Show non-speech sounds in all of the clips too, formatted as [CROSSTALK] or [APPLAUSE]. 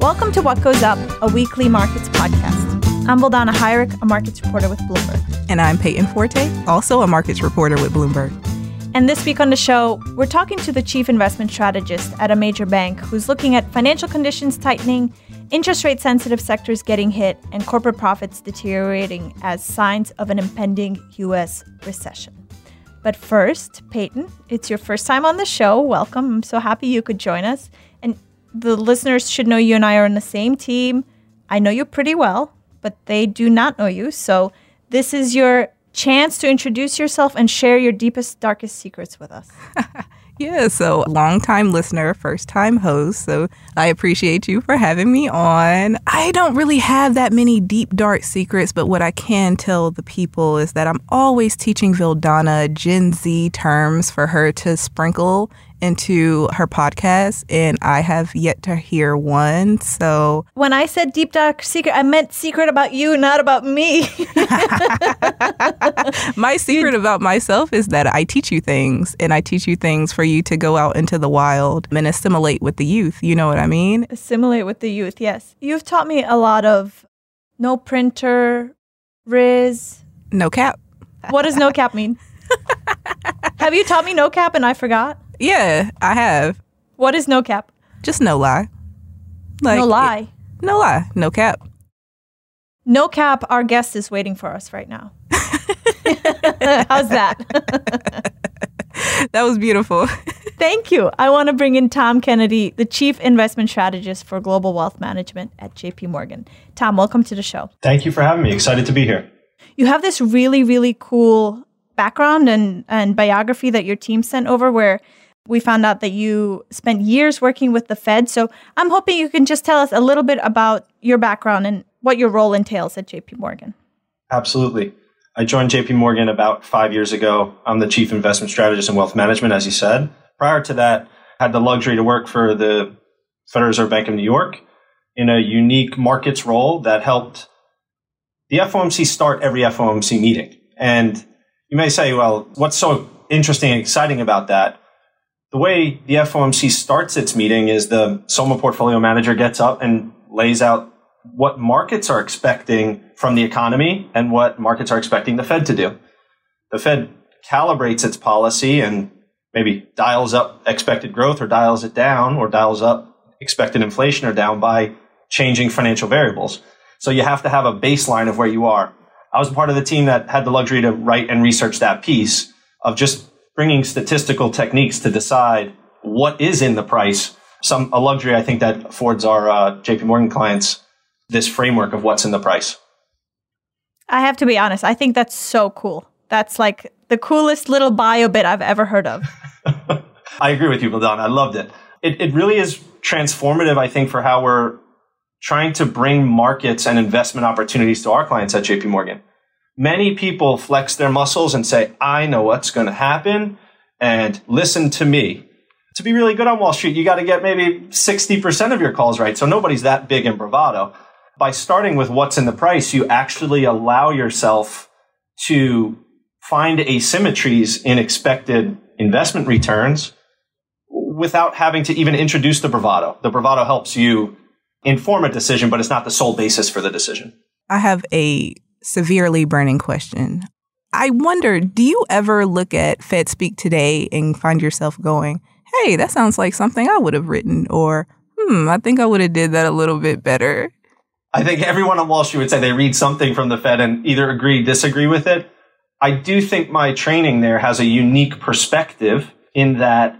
Welcome to What Goes Up, a weekly markets podcast. I'm Vildana Hajric, a markets reporter with Bloomberg. And I'm Peyton Forte, also a markets reporter with Bloomberg. And this week on the show, we're talking to the chief investment strategist at a major bank who's looking at financial conditions tightening, interest rate sensitive sectors getting hit, and corporate profits deteriorating as signs of an impending U.S. recession. But first, Peyton, it's your first time on the show. Welcome. I'm so happy you could join us. And the listeners should know you and I are on the same team. I know you pretty well, but they do not know you. So this is your chance to introduce yourself and share your deepest, darkest secrets with us. [LAUGHS] yeah, so long time listener, first time host. So I appreciate you for having me on. I don't really have that many deep, dark secrets, but what I can tell the people is that I'm always teaching Vildana Gen Z terms for her to sprinkle into her podcast, and I have yet to hear one. So when I said deep dark secret, I meant secret about you, not about me. [LAUGHS] My secret about myself is that I teach you things, and I teach you things for you to go out into the wild and assimilate with the youth. You know what I mean? Assimilate with the youth, yes. You've taught me a lot of no printer, Riz. No cap. What does no cap mean? [LAUGHS] have you taught me no cap and I forgot? Yeah, I have. What is no cap? Just no lie. Like, no lie. It, no lie. No cap. No cap, our guest is waiting for us right now. [LAUGHS] How's that? [LAUGHS] that was beautiful. Thank you. I want to bring in Tom Kennedy, the Chief Investment Strategist for Global Wealth Management at JP Morgan. Tom, welcome to the show. Thank you for having me. Excited to be here. You have this really, really cool background and, and biography that your team sent over where we found out that you spent years working with the Fed. So I'm hoping you can just tell us a little bit about your background and what your role entails at JP Morgan. Absolutely. I joined JP Morgan about five years ago. I'm the chief investment strategist in wealth management, as you said. Prior to that, I had the luxury to work for the Federal Reserve Bank of New York in a unique markets role that helped the FOMC start every FOMC meeting. And you may say, well, what's so interesting and exciting about that? The way the FOMC starts its meeting is the SOMA portfolio manager gets up and lays out what markets are expecting from the economy and what markets are expecting the Fed to do. The Fed calibrates its policy and maybe dials up expected growth or dials it down or dials up expected inflation or down by changing financial variables. So you have to have a baseline of where you are. I was part of the team that had the luxury to write and research that piece of just bringing statistical techniques to decide what is in the price. Some a luxury I think that affords our uh, JP Morgan clients this framework of what's in the price. I have to be honest. I think that's so cool. That's like the coolest little bio bit I've ever heard of. [LAUGHS] I agree with you, Vildana. I loved it. it. It really is transformative, I think, for how we're trying to bring markets and investment opportunities to our clients at JP Morgan many people flex their muscles and say, I know what's going to happen and listen to me. To be really good on Wall Street, you got to get maybe 60% of your calls right. So nobody's that big in bravado. By starting with what's in the price, you actually allow yourself to find asymmetries in expected investment returns without having to even introduce the bravado. The bravado helps you inform a decision, but it's not the sole basis for the decision. I have a severely burning question. I wonder, do you ever look at Fed Speak today and find yourself going, hey, that sounds like something I would have written, or hmm, I think I would have did that a little bit better? I think everyone on Wall Street would say they read something from the Fed and either agree, disagree with it. I do think my training there has a unique perspective in that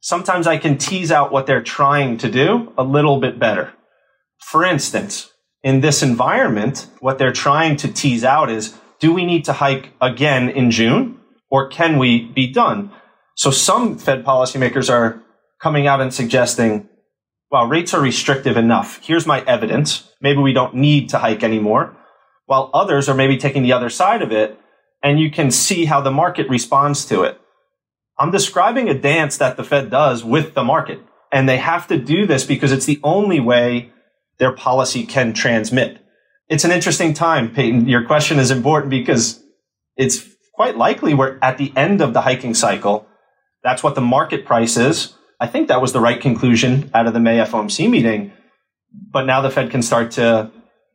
sometimes I can tease out what they're trying to do a little bit better. For instance, in this environment, what they're trying to tease out is do we need to hike again in June or can we be done? So some Fed policymakers are coming out and suggesting, well, rates are restrictive enough. Here's my evidence. Maybe we don't need to hike anymore. While others are maybe taking the other side of it and you can see how the market responds to it. I'm describing a dance that the Fed does with the market. And they have to do this because it's the only way their policy can transmit. It's an interesting time, Peyton. Your question is important because it's quite likely we're at the end of the hiking cycle. That's what the market price is. I think that was the right conclusion out of the May FOMC meeting. But now the Fed can start to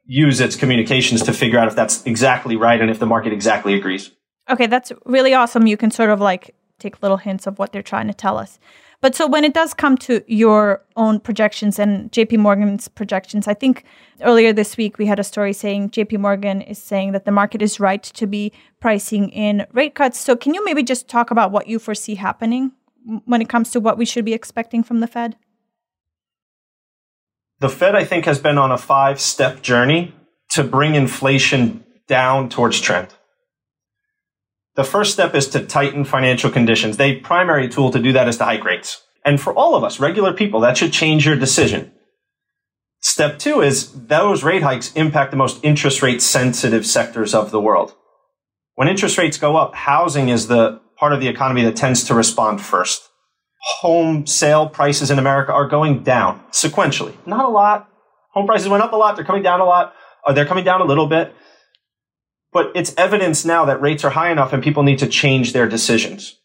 use its communications to figure out if that's exactly right and if the market exactly agrees. Okay, that's really awesome. You can sort of like take little hints of what they're trying to tell us. But so when it does come to your own projections and JP Morgan's projections, I think earlier this week we had a story saying JP Morgan is saying that the market is right to be pricing in rate cuts. So can you maybe just talk about what you foresee happening when it comes to what we should be expecting from the Fed? The Fed, I think, has been on a five step journey to bring inflation down towards trend. The first step is to tighten financial conditions. The primary tool to do that is to hike rates. And for all of us, regular people, that should change your decision. Step two is those rate hikes impact the most interest rate sensitive sectors of the world. When interest rates go up, housing is the part of the economy that tends to respond first home sale prices in America are going down sequentially. Not a lot. Home prices went up a lot. They're coming down a lot. Or they're coming down a little bit. But it's evidence now that rates are high enough and people need to change their decisions.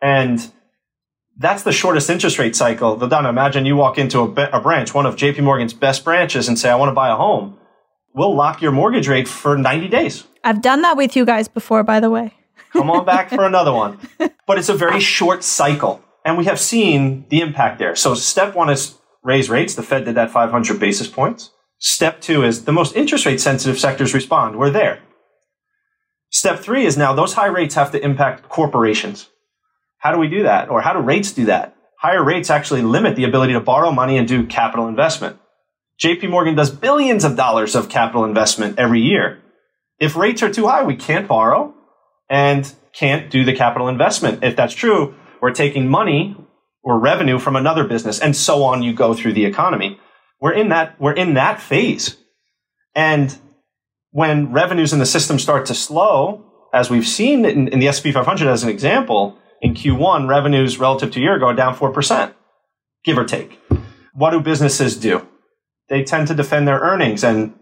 And that's the shortest interest rate cycle. Vildana, imagine you walk into a, a branch, one of JP Morgan's best branches, and say, I want to buy a home. We'll lock your mortgage rate for 90 days. I've done that with you guys before, by the way. [LAUGHS] Come on back for another one. [LAUGHS] But it's a very short cycle. And we have seen the impact there. So step one is raise rates. The Fed did that 500 basis points. Step two is the most interest rate sensitive sectors respond. We're there. Step three is now those high rates have to impact corporations. How do we do that? Or how do rates do that? Higher rates actually limit the ability to borrow money and do capital investment. JP Morgan does billions of dollars of capital investment every year. If rates are too high, we can't borrow and can't do the capital investment. If that's true, we're taking money or revenue from another business, and so on. You go through the economy. We're in that. We're in that phase, and when revenues in the system start to slow, as we've seen in, in the S&P 500 as an example, in Q1, revenues relative to a year ago are down 4%, give or take. What do businesses do? They tend to defend their earnings and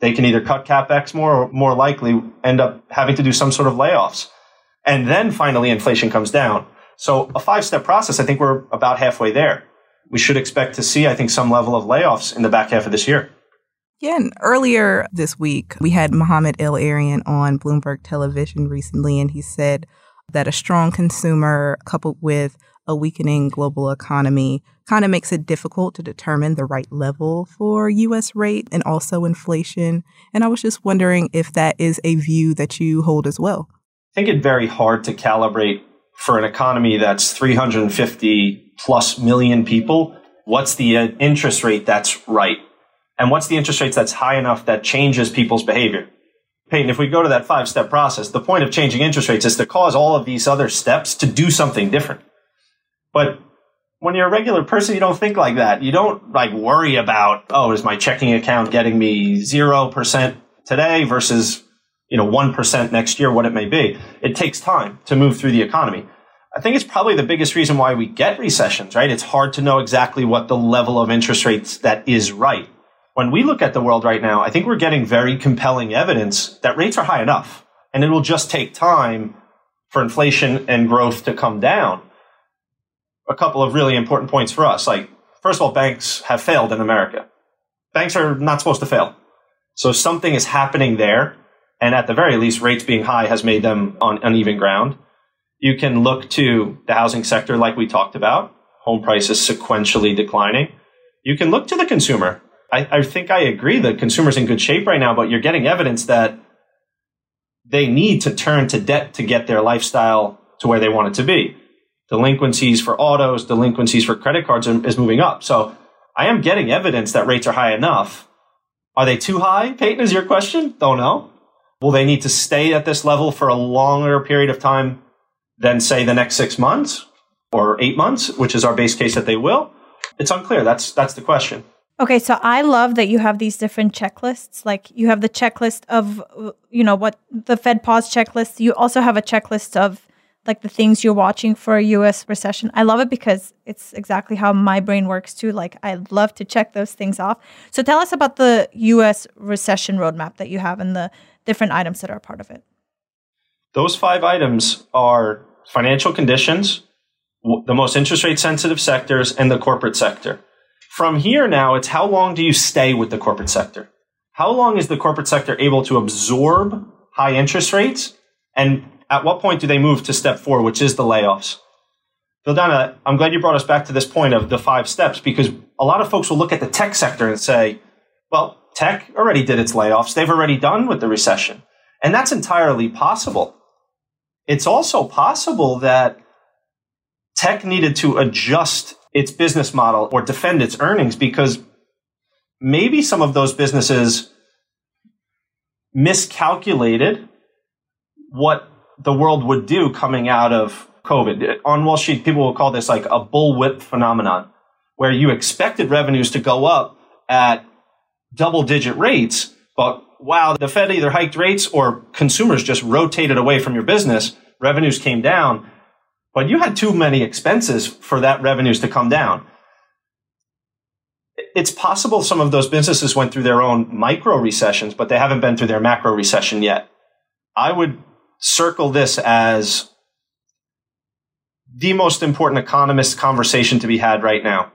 they can either cut capex more or more likely end up having to do some sort of layoffs. And then finally inflation comes down. So a five step process, I think we're about halfway there. We should expect to see, I think, some level of layoffs in the back half of this year. Yeah, and earlier this week, we had Mohamed El-Erian on Bloomberg Television recently, and he said that a strong consumer coupled with a weakening global economy kind of makes it difficult to determine the right level for US rate and also inflation. And I was just wondering if that is a view that you hold as well. I think it's very hard to calibrate for an economy that's 350 plus million people, what's the uh, interest rate that's right? And what's the interest rates that's high enough that changes people's behavior? Peyton, if we go to that five step process, the point of changing interest rates is to cause all of these other steps to do something different. But when you're a regular person, you don't think like that. You don't like worry about, oh, is my checking account getting me 0% today versus you know, 1% next year, what it may be. It takes time to move through the economy. I think it's probably the biggest reason why we get recessions, right? It's hard to know exactly what the level of interest rates that is right. When we look at the world right now, I think we're getting very compelling evidence that rates are high enough and it will just take time for inflation and growth to come down. A couple of really important points for us. Like, first of all, banks have failed in America. Banks are not supposed to fail. So something is happening there and at the very least, rates being high has made them on uneven ground. You can look to the housing sector, like we talked about, home prices sequentially declining. You can look to the consumer. I, I think I agree the consumer's in good shape right now, but you're getting evidence that they need to turn to debt to get their lifestyle to where they want it to be. Delinquencies for autos, delinquencies for credit cards is moving up. So I am getting evidence that rates are high enough Are they too high? Peyton, is your question? Don't know. Will they need to stay at this level for a longer period of time than, say, the next six months or eight months, which is our base case that they will? It's unclear. That's that's the question. Okay, so I love that you have these different checklists. Like you have the checklist of you know what the Fed pause checklist. You also have a checklist of like the things you're watching for a US recession. I love it because it's exactly how my brain works too. Like I love to check those things off. So tell us about the US recession roadmap that you have and the different items that are part of it. Those five items are financial conditions, the most interest rate sensitive sectors, and the corporate sector. From here now, it's how long do you stay with the corporate sector? How long is the corporate sector able to absorb high interest rates? And at what point do they move to step four, which is the layoffs? Vildana, I'm glad you brought us back to this point of the five steps because a lot of folks will look at the tech sector and say, well, tech already did its layoffs. They've already done with the recession. And that's entirely possible. It's also possible that tech needed to adjust its business model or defend its earnings because maybe some of those businesses miscalculated what the world would do coming out of COVID. On Wall Street, people will call this like a bullwhip phenomenon, where you expected revenues to go up at double digit rates, but wow, the Fed either hiked rates or consumers just rotated away from your business. Revenues came down, but you had too many expenses for that revenues to come down. It's possible some of those businesses went through their own micro recessions, but they haven't been through their macro recession yet. I would circle this as the most important economist conversation to be had right now.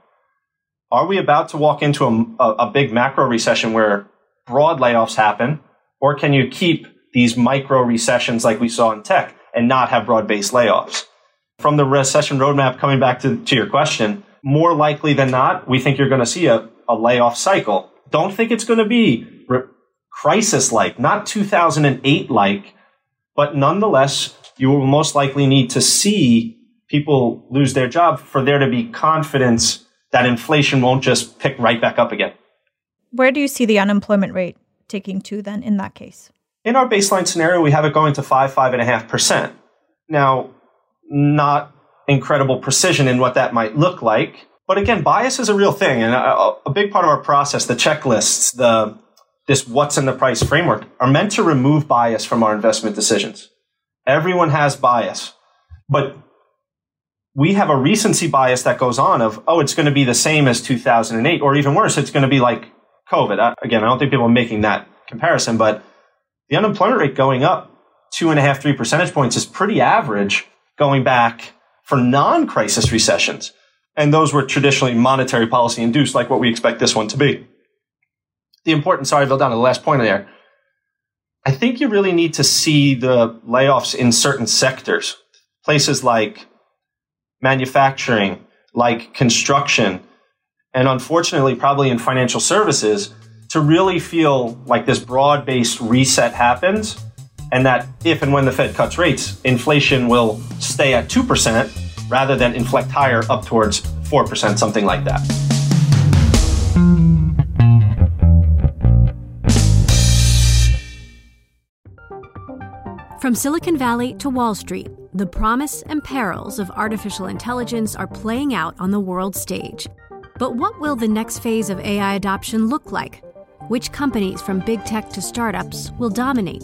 Are we about to walk into a, a, big macro recession where broad layoffs happen, or can you keep these micro recessions like we saw in tech and not have broad based layoffs? From the recession roadmap, coming back to, to your question, more likely than not, we think you're going to see a, a layoff cycle. Don't think it's going to be re- crisis like, not 2008 like, but nonetheless, you will most likely need to see people lose their job for there to be confidence that inflation won't just pick right back up again. Where do you see the unemployment rate taking to then in that case? In our baseline scenario, we have it going to five, five and a half percent. Now, not incredible precision in what that might look like. But again, bias is a real thing. And a, a big part of our process, the checklists, the, this what's in the price framework are meant to remove bias from our investment decisions. Everyone has bias, but we have a recency bias that goes on of, oh, it's going to be the same as 2008, or even worse, it's going to be like COVID. I, again, I don't think people are making that comparison, but the unemployment rate going up two and a half, three percentage points is pretty average going back for non crisis recessions. And those were traditionally monetary policy induced, like what we expect this one to be. The important, sorry, Vildana to the last point there. I think you really need to see the layoffs in certain sectors, places like manufacturing, like construction, and unfortunately, probably in financial services, to really feel like this broad based reset happens and that if and when the Fed cuts rates, inflation will stay at 2% rather than inflect higher up towards 4%, something like that. From Silicon Valley to Wall Street, the promise and perils of artificial intelligence are playing out on the world stage. But what will the next phase of AI adoption look like? Which companies, from big tech to startups, will dominate?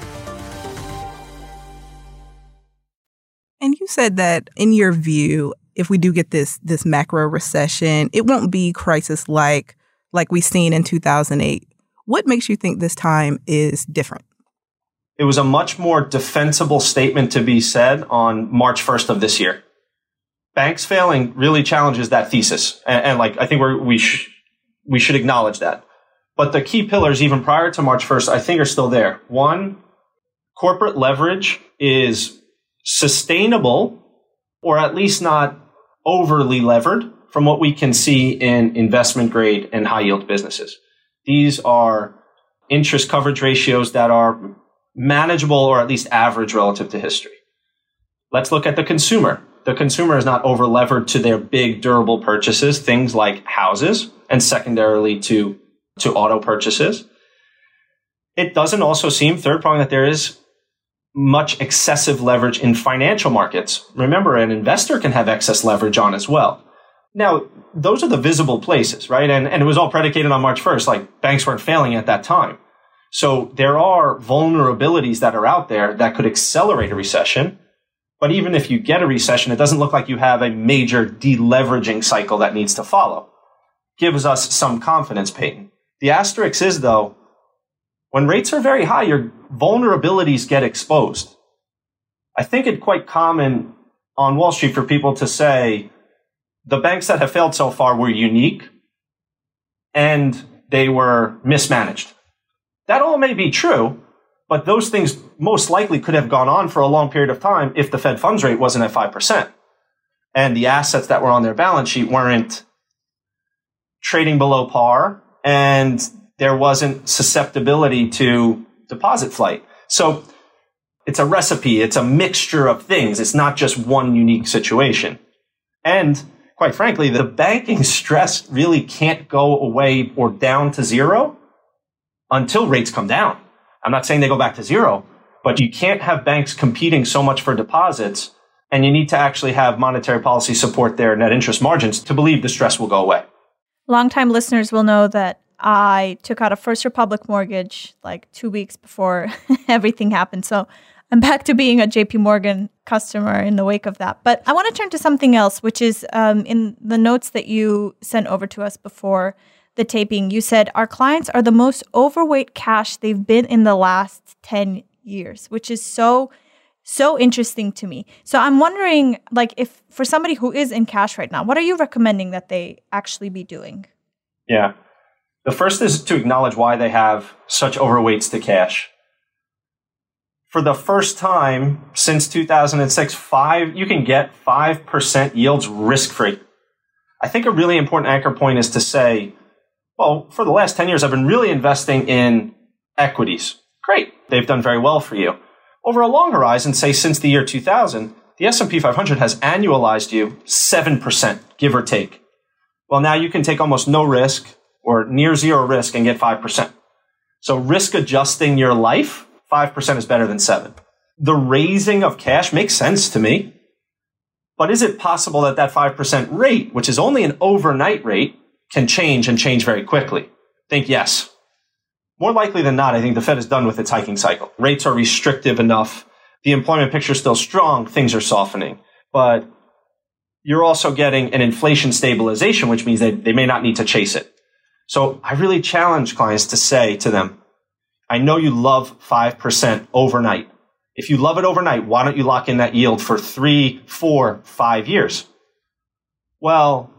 said that in your view, if we do get this this macro recession, it won't be crisis like like we seen in 2008. What makes you think this time is different? It was a much more defensible statement to be said on March 1st of this year. Banks failing really challenges that thesis. And, and like, I think we're, we, sh- we should acknowledge that. But the key pillars, even prior to March 1st, I think are still there. One, corporate leverage is sustainable or at least not overly levered from what we can see in investment grade and high yield businesses. These are interest coverage ratios that are manageable or at least average relative to history. Let's look at the consumer. The consumer is not over levered to their big durable purchases, things like houses, and secondarily to, to auto purchases. It doesn't also seem, third prong, that there is much excessive leverage in financial markets. Remember, an investor can have excess leverage on as well. Now, those are the visible places, right? And, and it was all predicated on March 1st. Like banks weren't failing at that time. So there are vulnerabilities that are out there that could accelerate a recession. But even if you get a recession, it doesn't look like you have a major deleveraging cycle that needs to follow. Gives us some confidence, Peyton. The asterisk is, though, when rates are very high, your vulnerabilities get exposed. I think it's quite common on Wall Street for people to say the banks that have failed so far were unique and they were mismanaged. That all may be true, but those things most likely could have gone on for a long period of time if the Fed funds rate wasn't at 5% and the assets that were on their balance sheet weren't trading below par and there wasn't susceptibility to deposit flight. So it's a recipe. It's a mixture of things. It's not just one unique situation. And quite frankly, the banking stress really can't go away or down to zero until rates come down. I'm not saying they go back to zero, but you can't have banks competing so much for deposits and you need to actually have monetary policy support their net interest margins to believe the stress will go away. Longtime listeners will know that I took out a First Republic mortgage like two weeks before [LAUGHS] everything happened. So I'm back to being a JP Morgan customer in the wake of that. But I want to turn to something else, which is um, in the notes that you sent over to us before the taping. You said our clients are the most overweight cash they've been in the last 10 years, which is so so interesting to me. So I'm wondering like if for somebody who is in cash right now, what are you recommending that they actually be doing? Yeah. The first is to acknowledge why they have such overweights to cash. For the first time since 2006, five, you can get 5% yields risk free. I think a really important anchor point is to say, well, for the last 10 years, I've been really investing in equities. Great. They've done very well for you. Over a long horizon, say since the year 2000, the S&P 500 has annualized you 7%, give or take. Well, now you can take almost no risk or near zero risk and get 5%. So risk adjusting your life, 5% is better than 7. The raising of cash makes sense to me. But is it possible that that 5% rate, which is only an overnight rate, can change and change very quickly? think yes. More likely than not, I think the Fed is done with its hiking cycle. Rates are restrictive enough. The employment picture is still strong. Things are softening. But you're also getting an inflation stabilization, which means they, they may not need to chase it. So I really challenge clients to say to them, I know you love 5% overnight. If you love it overnight, why don't you lock in that yield for three, four, five years? Well,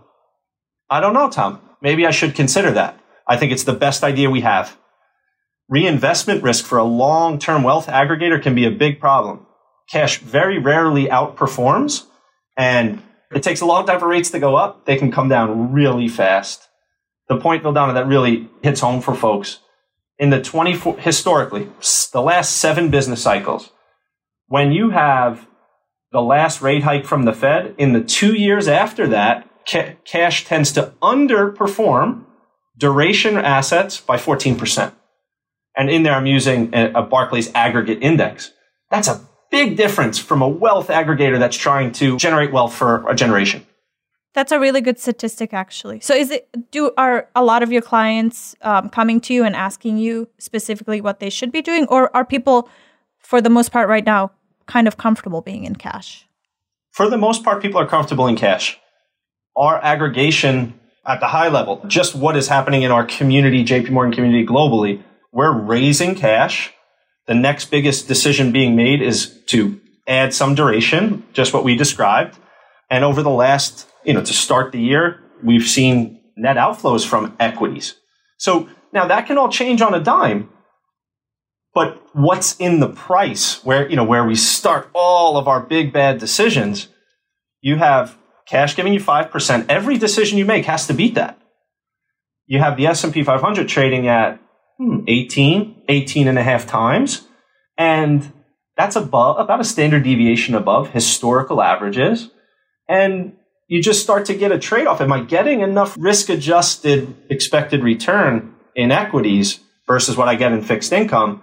I don't know, Tom. Maybe I should consider that. I think it's the best idea we have. Reinvestment risk for a long term wealth aggregator can be a big problem. Cash very rarely outperforms, and it takes a long time for rates to go up. They can come down really fast the point, Vildana, that really hits home for folks. In the 24 historically the last seven business cycles when you have the last rate hike from the fed in the two years after that ca- cash tends to underperform duration assets by 14% and in there i'm using a, a barclays aggregate index. That's a big difference from a wealth aggregator that's trying to generate wealth for a generation that's a really good statistic, actually. So, is it do are a lot of your clients um, coming to you and asking you specifically what they should be doing, or are people, for the most part, right now, kind of comfortable being in cash? For the most part, people are comfortable in cash. Our aggregation at the high level, just what is happening in our community, JP Morgan community globally, we're raising cash. The next biggest decision being made is to add some duration, just what we described. And over the last you know, to start the year, we've seen net outflows from equities. So now that can all change on a dime. But what's in the price where, you know, where we start all of our big bad decisions, you have cash giving you 5%. Every decision you make has to beat that. You have the S&P 500 trading at hmm, 18, 18 and a half times. And that's above, about a standard deviation above historical averages. And you just start to get a trade off. Am I getting enough risk adjusted expected return in equities versus what I get in fixed income?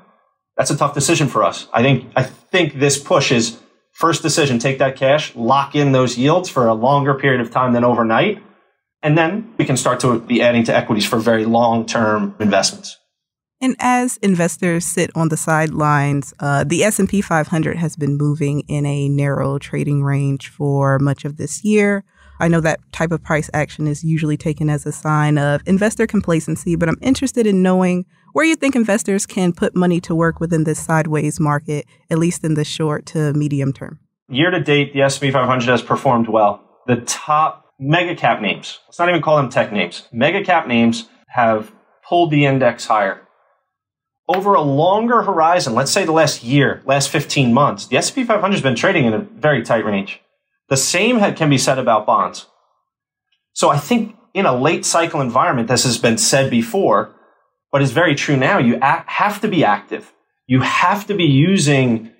That's a tough decision for us. I think, I think this push is first decision, take that cash, lock in those yields for a longer period of time than overnight. And then we can start to be adding to equities for very long term investments. And as investors sit on the sidelines, uh, the S&P 500 has been moving in a narrow trading range for much of this year. I know that type of price action is usually taken as a sign of investor complacency, but I'm interested in knowing where you think investors can put money to work within this sideways market, at least in the short to medium term. Year to date, the S&P 500 has performed well. The top mega cap names, let's not even call them tech names, mega cap names have pulled the index higher over a longer horizon, let's say the last year, last 15 months, the S&P 500 has been trading in a very tight range. The same can be said about bonds. So I think in a late cycle environment, this has been said before, but is very true now. You have to be active. You have to be using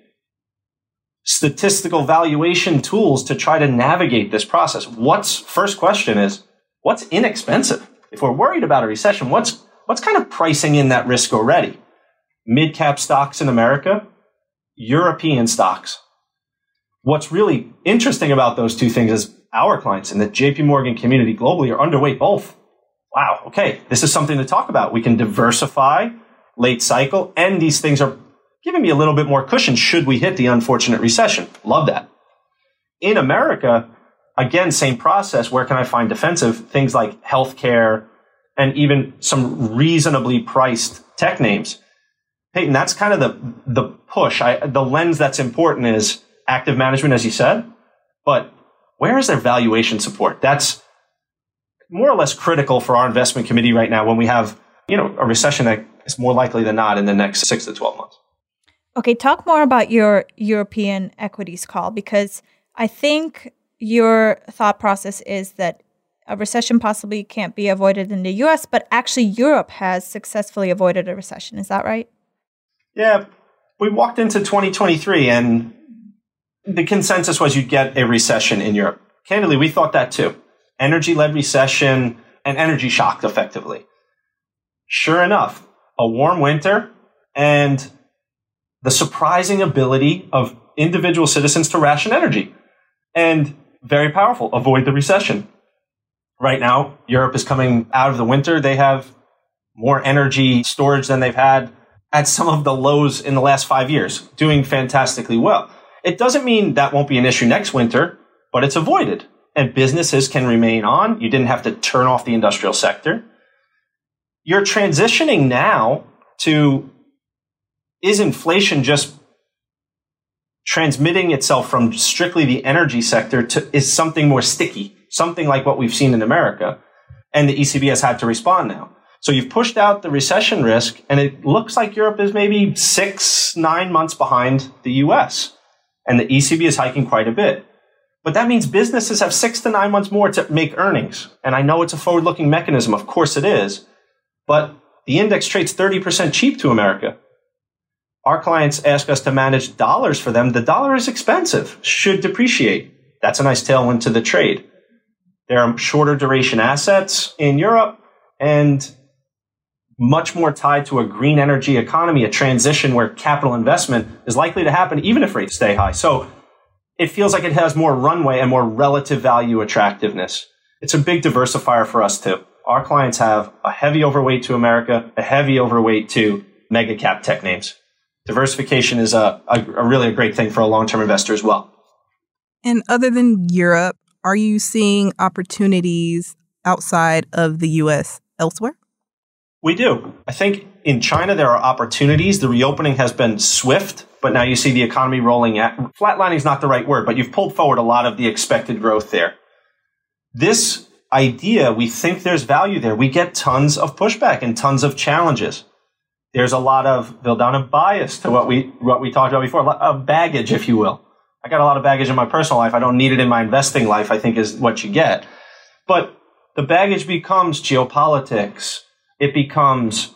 statistical valuation tools to try to navigate this process. What's first question is what's inexpensive? If we're worried about a recession, what's what's kind of pricing in that risk already? mid cap stocks in America, European stocks. What's really interesting about those two things is our clients in the JP Morgan community globally are underweight both. Wow, okay, this is something to talk about. We can diversify late cycle, and these things are giving me a little bit more cushion should we hit the unfortunate recession. Love that. In America, again, same process. Where can I find defensive things like healthcare and even some reasonably priced tech names? Peyton, that's kind of the the push. I, the lens that's important is active management, as you said, but where is their valuation support? That's more or less critical for our investment committee right now when we have you know a recession that is more likely than not in the next six to twelve months. Okay, talk more about your European equities call because I think your thought process is that a recession possibly can't be avoided in the US, but actually Europe has successfully avoided a recession. Is that right? Yeah, we walked into 2023 and the consensus was you'd get a recession in Europe. Candidly, we thought that too. Energy led recession and energy shock, effectively. Sure enough, a warm winter and the surprising ability of individual citizens to ration energy and very powerful, avoid the recession. Right now, Europe is coming out of the winter. They have more energy storage than they've had at some of the lows in the last five years, doing fantastically well. It doesn't mean that won't be an issue next winter, but it's avoided and businesses can remain on. You didn't have to turn off the industrial sector. You're transitioning now to is inflation just transmitting itself from strictly the energy sector to is something more sticky, something like what we've seen in America. And the ECB has had to respond now. So you've pushed out the recession risk, and it looks like Europe is maybe six, nine months behind the US. And the ECB is hiking quite a bit. But that means businesses have six to nine months more to make earnings. And I know it's a forward looking mechanism. Of course it is. But the index trades 30% cheap to America. Our clients ask us to manage dollars for them. The dollar is expensive, should depreciate. That's a nice tailwind to the trade. There are shorter duration assets in Europe, and much more tied to a green energy economy, a transition where capital investment is likely to happen even if rates stay high. So it feels like it has more runway and more relative value attractiveness. It's a big diversifier for us too. Our clients have a heavy overweight to America, a heavy overweight to mega cap tech names. Diversification is a, a, a really a great thing for a long term investor as well. And other than Europe, are you seeing opportunities outside of the US elsewhere? We do. I think in China there are opportunities. The reopening has been swift, but now you see the economy rolling at flatlining is not the right word, but you've pulled forward a lot of the expected growth there. This idea, we think there's value there. We get tons of pushback and tons of challenges. There's a lot of Vildana bias to what we what we talked about before, of baggage, if you will. I got a lot of baggage in my personal life. I don't need it in my investing life. I think is what you get. But the baggage becomes geopolitics. It becomes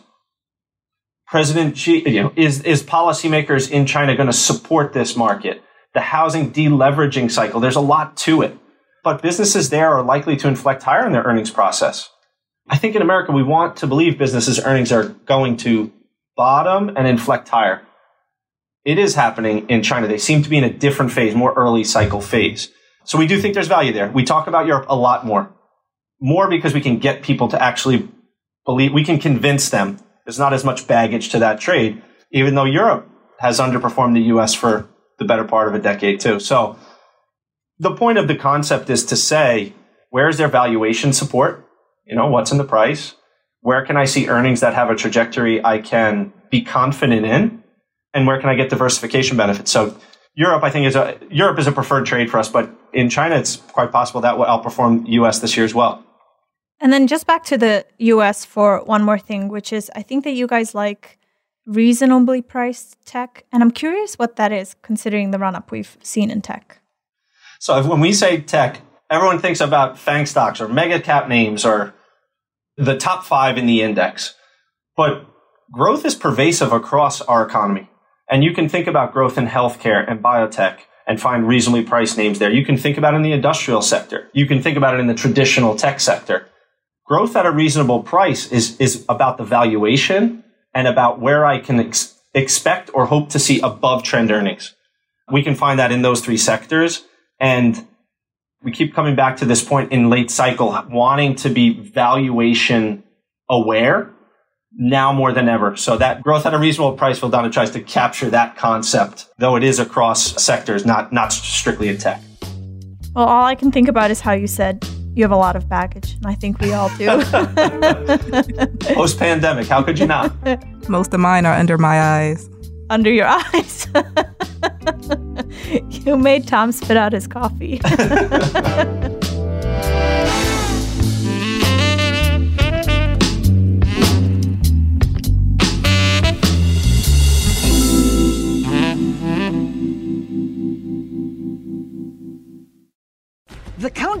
President Xi, you know, is, is policymakers in China going to support this market? The housing deleveraging cycle, there's a lot to it. But businesses there are likely to inflect higher in their earnings process. I think in America, we want to believe businesses' earnings are going to bottom and inflect higher. It is happening in China. They seem to be in a different phase, more early cycle phase. So we do think there's value there. We talk about Europe a lot more. More because we can get people to actually believe, we can convince them there's not as much baggage to that trade, even though Europe has underperformed the US for the better part of a decade too. So the point of the concept is to say, where is their valuation support? You know, what's in the price? Where can I see earnings that have a trajectory I can be confident in? And where can I get diversification benefits? So Europe, I think, is a Europe is a preferred trade for us, but in China, it's quite possible that will outperform U.S. this year as well. And then just back to the US for one more thing, which is I think that you guys like reasonably priced tech. And I'm curious what that is, considering the run up we've seen in tech. So when we say tech, everyone thinks about FANG stocks or mega cap names or the top five in the index. But growth is pervasive across our economy. And you can think about growth in healthcare and biotech and find reasonably priced names there. You can think about it in the industrial sector. You can think about it in the traditional tech sector growth at a reasonable price is, is about the valuation and about where I can ex- expect or hope to see above trend earnings. We can find that in those three sectors. And we keep coming back to this point in late cycle, wanting to be valuation aware now more than ever. So that growth at a reasonable price, Vildana tries to capture that concept, though it is across sectors, not, not strictly in tech. Well, all I can think about is how you said you have a lot of baggage, and I think we all do. [LAUGHS] Post pandemic, how could you not? [LAUGHS] Most of mine are under my eyes. Under your [LAUGHS] eyes. you made Tom spit out his coffee.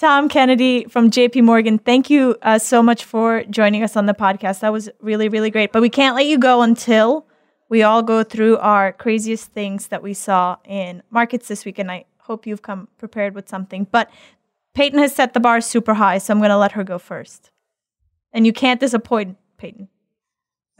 Tom Kennedy from JP Morgan, thank you uh, so much for joining us on the podcast. That was really, really great. But we can't let you go until we all go through our craziest things that we saw in markets this week. And I hope you've come prepared with something. But Peyton has set the bar super high, so I'm going to let her go first. And you can't disappoint Peyton.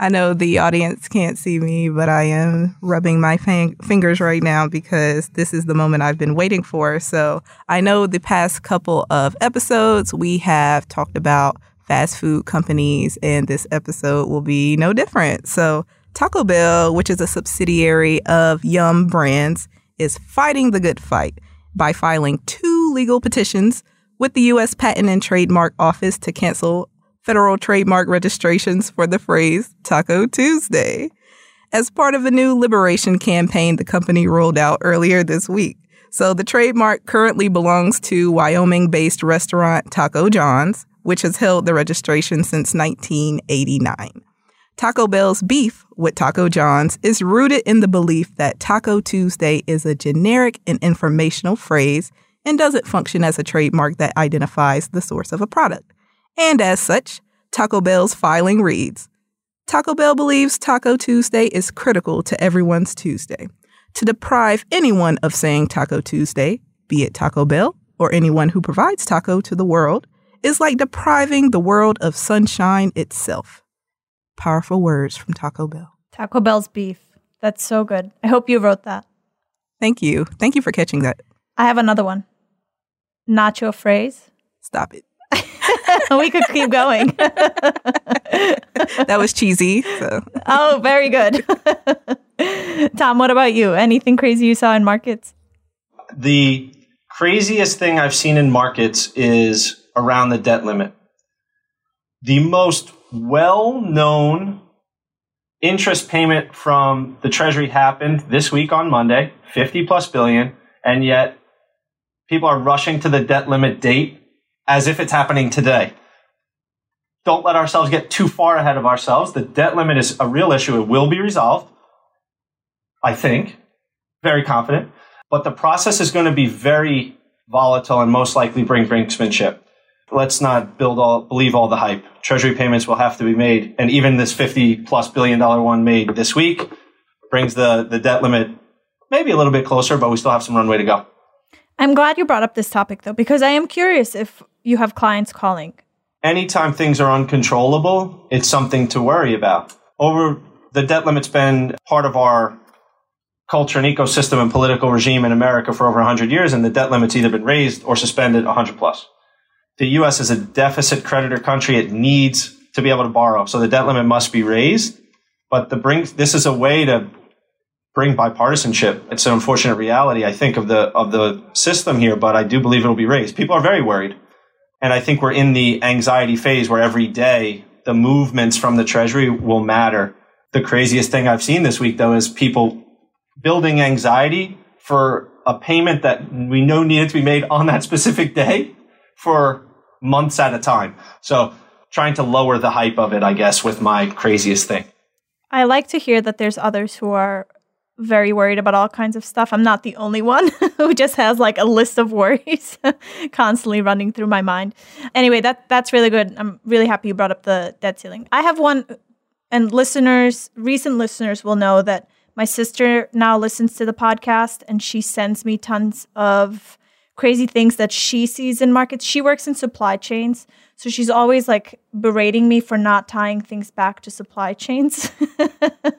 I know the audience can't see me, but I am rubbing my fang- fingers right now because this is the moment I've been waiting for. So I know the past couple of episodes we have talked about fast food companies, and this episode will be no different. So Taco Bell, which is a subsidiary of Yum Brands, is fighting the good fight by filing two legal petitions with the U.S. Patent and Trademark Office to cancel federal trademark registrations for the phrase Taco Tuesday as part of a new liberation campaign the company rolled out earlier this week. So the trademark currently belongs to Wyoming based restaurant Taco John's, which has held the registration since 1989. Taco Bell's beef with Taco John's is rooted in the belief that Taco Tuesday is a generic and informational phrase and doesn't function as a trademark that identifies the source of a product. And as such, Taco Bell's filing reads Taco Bell believes Taco Tuesday is critical to everyone's Tuesday. To deprive anyone of saying Taco Tuesday, be it Taco Bell or anyone who provides taco to the world, is like depriving the world of sunshine itself. Powerful words from Taco Bell. Taco Bell's beef. That's so good. I hope you wrote that. Thank you. Thank you for catching that. I have another one. Nacho phrase. Stop it. [LAUGHS] we could keep going. that was cheesy. So. Oh, very good. [LAUGHS] Tom, what about you? Anything crazy you saw in markets? The craziest thing I've seen in markets is around the debt limit. The most well known interest payment from the Treasury happened this week on Monday, 50 plus billion, and yet people are rushing to the debt limit date as if it's happening today. Don't let ourselves get too far ahead of ourselves. The debt limit is a real issue. It will be resolved. I think. Very confident. But the process is going to be very volatile and most likely bring brinksmanship. Let's not build all, believe all the hype. Treasury payments will have to be made. And even this 50 plus billion dollar one made this week brings the, the debt limit maybe a little bit closer, but we still have some runway to go. I'm glad you brought up this topic though, because I am curious if you have clients calling. Anytime things are uncontrollable, it's something to worry about. Over the debt limit's been part of our culture and ecosystem and political regime in America for over 100 years, and the debt limit's either been raised or suspended 100 plus. The U.S. is a deficit creditor country. It needs to be able to borrow, so the debt limit must be raised. But the bring this is a way to bring bipartisanship. It's an unfortunate reality, I think, of the of the system here, but I do believe it will be raised. People are very worried. And I think we're in the anxiety phase where every day the movements from the Treasury will matter. The craziest thing I've seen this week, though, is people building anxiety for a payment that we know needed to be made on that specific day for months at a time. So trying to lower the hype of it, I guess, with my craziest thing. I like to hear that there's others who are very worried about all kinds of stuff. I'm not the only one [LAUGHS] who just has like a list of worries [LAUGHS] constantly running through my mind. Anyway, that that's really good. I'm really happy you brought up the debt ceiling. I have one and listeners, recent listeners will know that my sister now listens to the podcast and she sends me tons of crazy things that she sees in markets. She works in supply chains. So she's always like berating me for not tying things back to supply chains,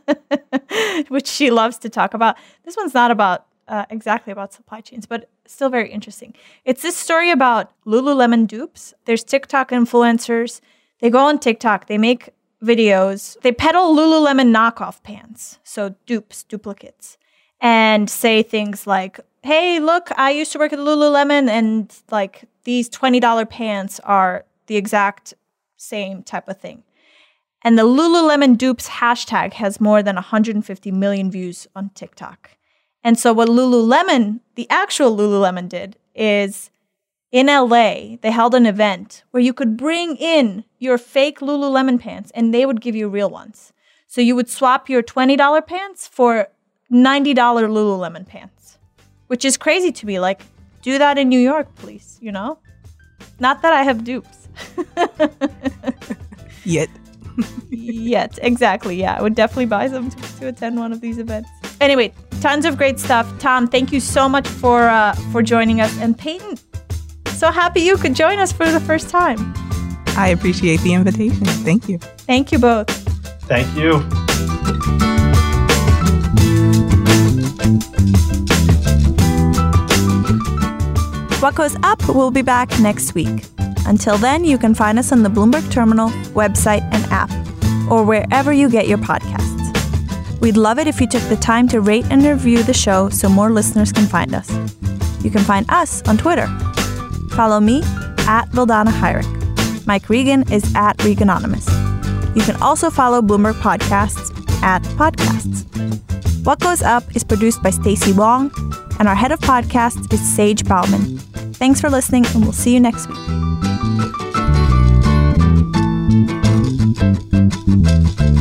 [LAUGHS] which she loves to talk about. This one's not about uh, exactly about supply chains, but still very interesting. It's this story about Lululemon dupes. There's TikTok influencers. They go on TikTok, they make videos, they peddle Lululemon knockoff pants, so dupes, duplicates, and say things like, hey, look, I used to work at Lululemon and like these $20 pants are the exact same type of thing. And the Lululemon dupes hashtag has more than 150 million views on TikTok. And so, what Lululemon, the actual Lululemon, did is in LA, they held an event where you could bring in your fake Lululemon pants and they would give you real ones. So, you would swap your $20 pants for $90 Lululemon pants, which is crazy to me. Like, do that in New York, please, you know? Not that I have dupes. [LAUGHS] Yet. [LAUGHS] Yet, exactly. Yeah, I would definitely buy them to, to, attend one of these events. Anyway, tons of great stuff. Tom, thank you so much for uh, for joining us. And Peyton, so happy you could join us for the first time. I appreciate the invitation. Thank you. Thank you both. Thank you. What Goes Up will be back next week. Until then, you can find us on the Bloomberg Terminal, website, and app, or wherever you get your podcasts. We'd love it if you took the time to rate and review the show so more listeners can find us. You can find us on Twitter. Follow me at Vildana Hajric. Mike Regan is at Reganonymous. You can also follow Bloomberg Podcasts at Podcasts. What Goes Up is produced by Stacy Wong, and our head of podcasts is Sage Bauman. Thanks for listening, and we'll see you next week. うん。